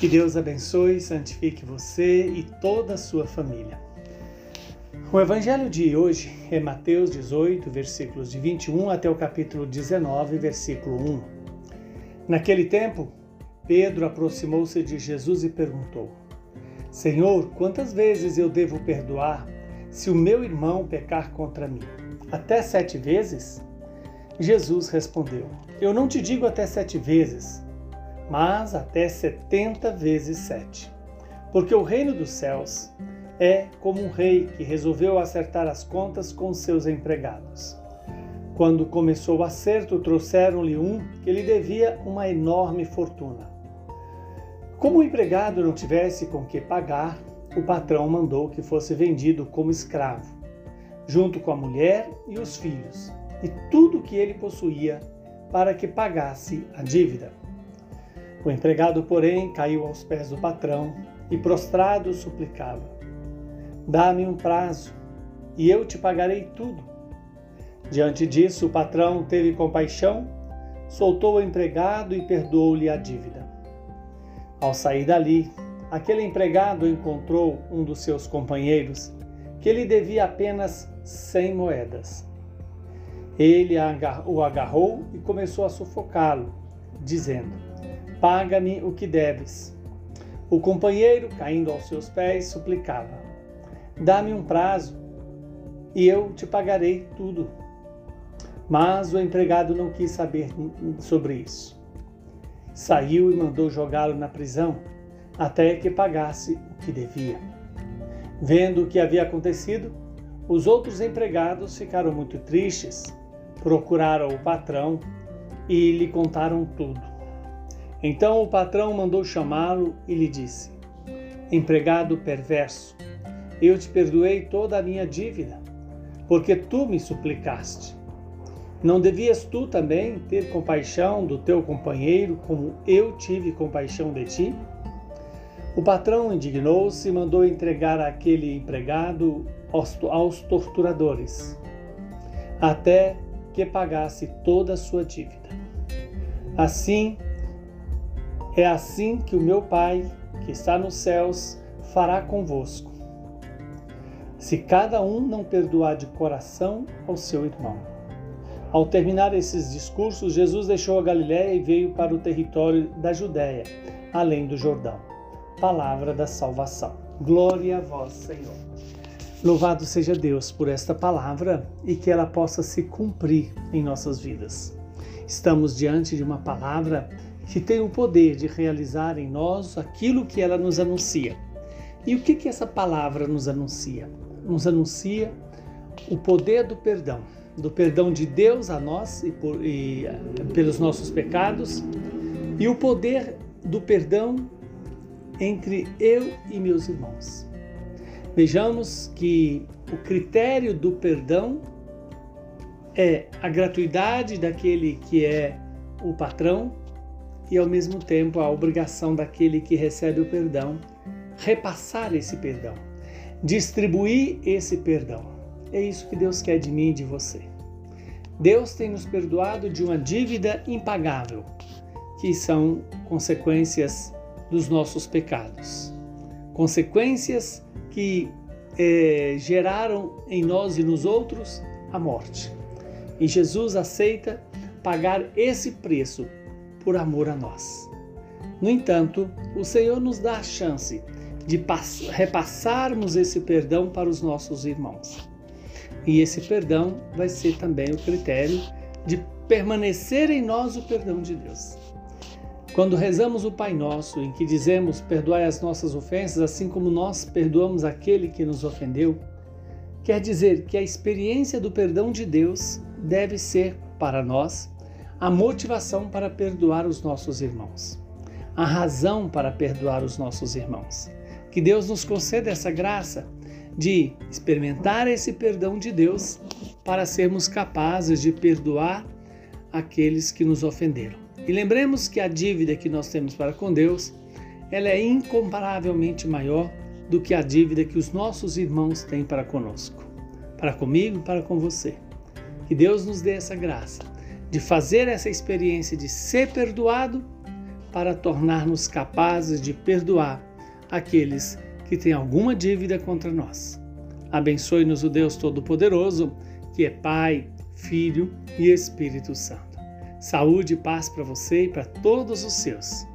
Que Deus abençoe e santifique você e toda a sua família. O evangelho de hoje é Mateus 18, versículos de 21 até o capítulo 19, versículo 1. Naquele tempo, Pedro aproximou-se de Jesus e perguntou: Senhor, quantas vezes eu devo perdoar se o meu irmão pecar contra mim? Até sete vezes? Jesus respondeu: Eu não te digo até sete vezes mas até setenta vezes sete. Porque o reino dos céus é como um rei que resolveu acertar as contas com seus empregados. Quando começou o acerto, trouxeram-lhe um que lhe devia uma enorme fortuna. Como o empregado não tivesse com que pagar, o patrão mandou que fosse vendido como escravo, junto com a mulher e os filhos, e tudo o que ele possuía, para que pagasse a dívida. O empregado, porém, caiu aos pés do patrão e, prostrado, suplicava: Dá-me um prazo e eu te pagarei tudo. Diante disso, o patrão teve compaixão, soltou o empregado e perdoou-lhe a dívida. Ao sair dali, aquele empregado encontrou um dos seus companheiros que lhe devia apenas cem moedas. Ele o agarrou e começou a sufocá-lo, dizendo: Paga-me o que deves. O companheiro, caindo aos seus pés, suplicava: Dá-me um prazo e eu te pagarei tudo. Mas o empregado não quis saber sobre isso. Saiu e mandou jogá-lo na prisão até que pagasse o que devia. Vendo o que havia acontecido, os outros empregados ficaram muito tristes, procuraram o patrão e lhe contaram tudo. Então o patrão mandou chamá-lo e lhe disse: Empregado perverso, eu te perdoei toda a minha dívida, porque tu me suplicaste. Não devias tu também ter compaixão do teu companheiro, como eu tive compaixão de ti? O patrão indignou-se e mandou entregar aquele empregado aos, torturadores, até que pagasse toda a sua dívida. Assim, é assim que o meu Pai, que está nos céus, fará convosco. Se cada um não perdoar de coração ao seu irmão. Ao terminar esses discursos, Jesus deixou a Galiléia e veio para o território da Judéia, além do Jordão. Palavra da salvação. Glória a vós, Senhor. Louvado seja Deus por esta palavra e que ela possa se cumprir em nossas vidas. Estamos diante de uma palavra que tem o poder de realizar em nós aquilo que ela nos anuncia. E o que, que essa palavra nos anuncia? Nos anuncia o poder do perdão, do perdão de Deus a nós e, por, e eh, pelos nossos pecados, e o poder do perdão entre eu e meus irmãos. Vejamos que o critério do perdão é a gratuidade daquele que é o patrão, e, ao mesmo tempo, a obrigação daquele que recebe o perdão repassar esse perdão, distribuir esse perdão. É isso que Deus quer de mim e de você. Deus tem nos perdoado de uma dívida impagável, que são consequências dos nossos pecados. Consequências que é, geraram em nós e nos outros a morte. E Jesus aceita pagar esse preço por amor a nós. No entanto, o Senhor nos dá a chance de repassarmos esse perdão para os nossos irmãos. E esse perdão vai ser também o critério de permanecer em nós o perdão de Deus. Quando rezamos o Pai Nosso, em que dizemos perdoai as nossas ofensas, assim como nós perdoamos aquele que nos ofendeu, quer dizer que a experiência do perdão de Deus deve ser para nós a motivação para perdoar os nossos irmãos, a razão para perdoar os nossos irmãos. Que Deus nos conceda essa graça de experimentar esse perdão de Deus para sermos capazes de perdoar aqueles que nos ofenderam. E lembremos que a dívida que nós temos para com Deus, ela é incomparavelmente maior do que a dívida que os nossos irmãos têm para conosco, para comigo e para com você. Que Deus nos dê essa graça de fazer essa experiência de ser perdoado para tornar-nos capazes de perdoar aqueles que têm alguma dívida contra nós. Abençoe-nos o Deus Todo-Poderoso, que é Pai, Filho e Espírito Santo. Saúde e paz para você e para todos os seus.